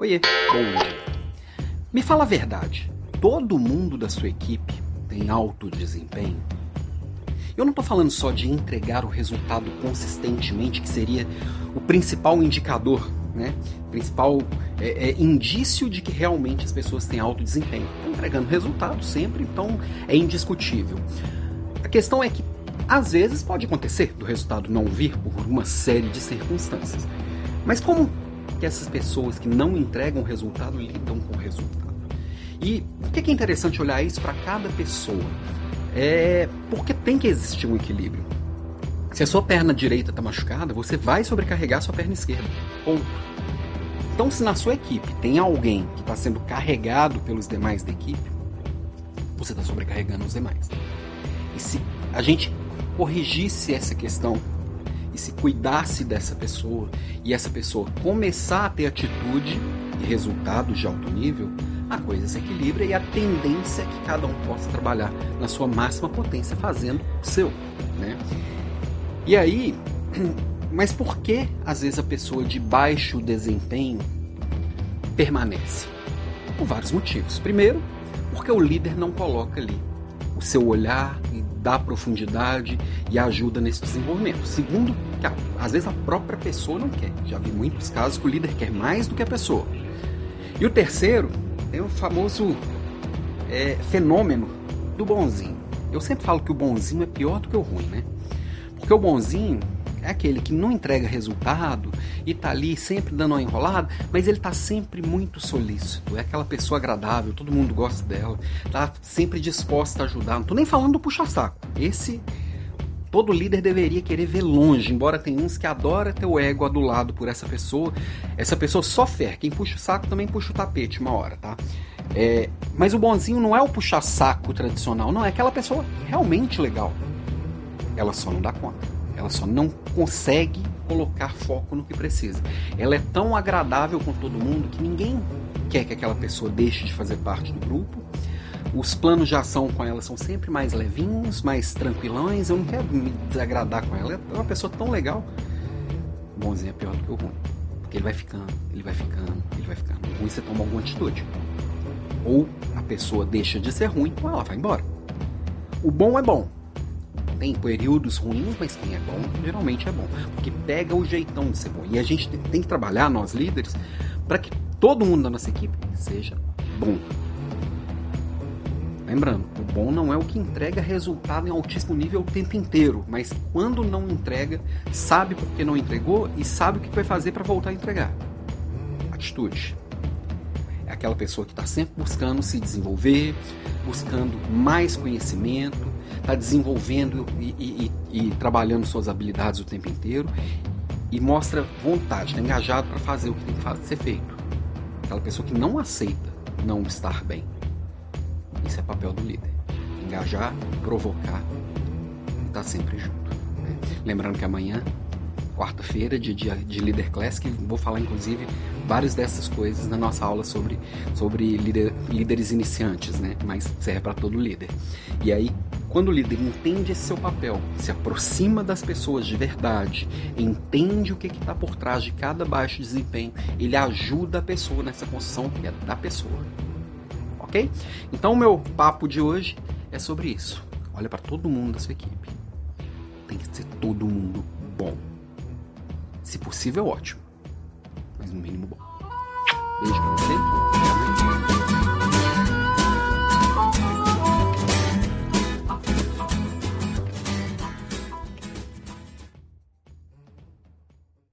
Oiê, bom dia. Me fala a verdade. Todo mundo da sua equipe tem alto desempenho? Eu não estou falando só de entregar o resultado consistentemente, que seria o principal indicador, né? principal é, é, indício de que realmente as pessoas têm alto desempenho. Estão entregando resultado sempre, então é indiscutível. A questão é que às vezes pode acontecer do resultado não vir por uma série de circunstâncias. Mas como que essas pessoas que não entregam resultado lidam com o resultado. E por que é interessante olhar isso para cada pessoa? É porque tem que existir um equilíbrio. Se a sua perna direita está machucada, você vai sobrecarregar a sua perna esquerda. Ponto. Então, se na sua equipe tem alguém que está sendo carregado pelos demais da equipe, você está sobrecarregando os demais. E se a gente corrigisse essa questão e se cuidasse dessa pessoa e essa pessoa começar a ter atitude e resultados de alto nível, a coisa se equilibra e a tendência é que cada um possa trabalhar na sua máxima potência fazendo o seu, né? E aí, mas por que às vezes a pessoa de baixo desempenho permanece? Por vários motivos. Primeiro, porque o líder não coloca ali o seu olhar e dá profundidade e ajuda nesse desenvolvimento. Segundo, que às vezes a própria pessoa não quer. Já vi muitos casos que o líder quer mais do que a pessoa. E o terceiro é o famoso é, fenômeno do bonzinho. Eu sempre falo que o bonzinho é pior do que o ruim, né? Porque o bonzinho é aquele que não entrega resultado e tá ali sempre dando uma enrolada, mas ele tá sempre muito solícito. É aquela pessoa agradável, todo mundo gosta dela, tá sempre disposta a ajudar. Não tô nem falando do puxa-saco. Esse todo líder deveria querer ver longe, embora tem uns que adora ter o ego adulado por essa pessoa. Essa pessoa só fer. Quem puxa o saco também puxa o tapete uma hora, tá? É, mas o bonzinho não é o puxa-saco tradicional, não. É aquela pessoa realmente legal. Ela só não dá conta. Ela só não consegue colocar foco no que precisa. Ela é tão agradável com todo mundo que ninguém quer que aquela pessoa deixe de fazer parte do grupo. Os planos de ação com ela são sempre mais levinhos, mais tranquilões. Eu não quero me desagradar com ela. É uma pessoa tão legal. O bonzinho é pior do que o ruim. Porque ele vai ficando, ele vai ficando, ele vai ficando. O ruim você toma alguma atitude. Ou a pessoa deixa de ser ruim ou ela vai embora. O bom é bom, tem períodos ruins, mas quem é bom, geralmente é bom. Porque pega o jeitão de ser bom. E a gente tem que trabalhar, nós líderes, para que todo mundo da nossa equipe seja bom. Lembrando, o bom não é o que entrega resultado em altíssimo nível o tempo inteiro, mas quando não entrega, sabe por que não entregou e sabe o que vai fazer para voltar a entregar. Atitude. É aquela pessoa que está sempre buscando se desenvolver, buscando mais conhecimento, está desenvolvendo e, e, e, trabalhando suas habilidades o tempo inteiro e mostra vontade, está engajado para fazer o que tem que ser feito. Aquela pessoa que não aceita não estar bem. Isso é papel do líder. Engajar, provocar e estar tá sempre junto. Né? Lembrando que amanhã, quarta-feira, de dia de Leader Classic, vou falar inclusive várias dessas coisas na nossa aula sobre, sobre líder, líderes iniciantes, né? Mas serve para todo líder. E aí, quando o líder entende esse seu papel, se aproxima das pessoas de verdade, entende o que está por trás de cada baixo desempenho, ele ajuda a pessoa nessa construção que é da pessoa. Ok? Então, o meu papo de hoje é sobre isso. Olha para todo mundo da sua equipe. Tem que ser todo mundo bom. Se possível, ótimo. Mas no mínimo bom. Beijo.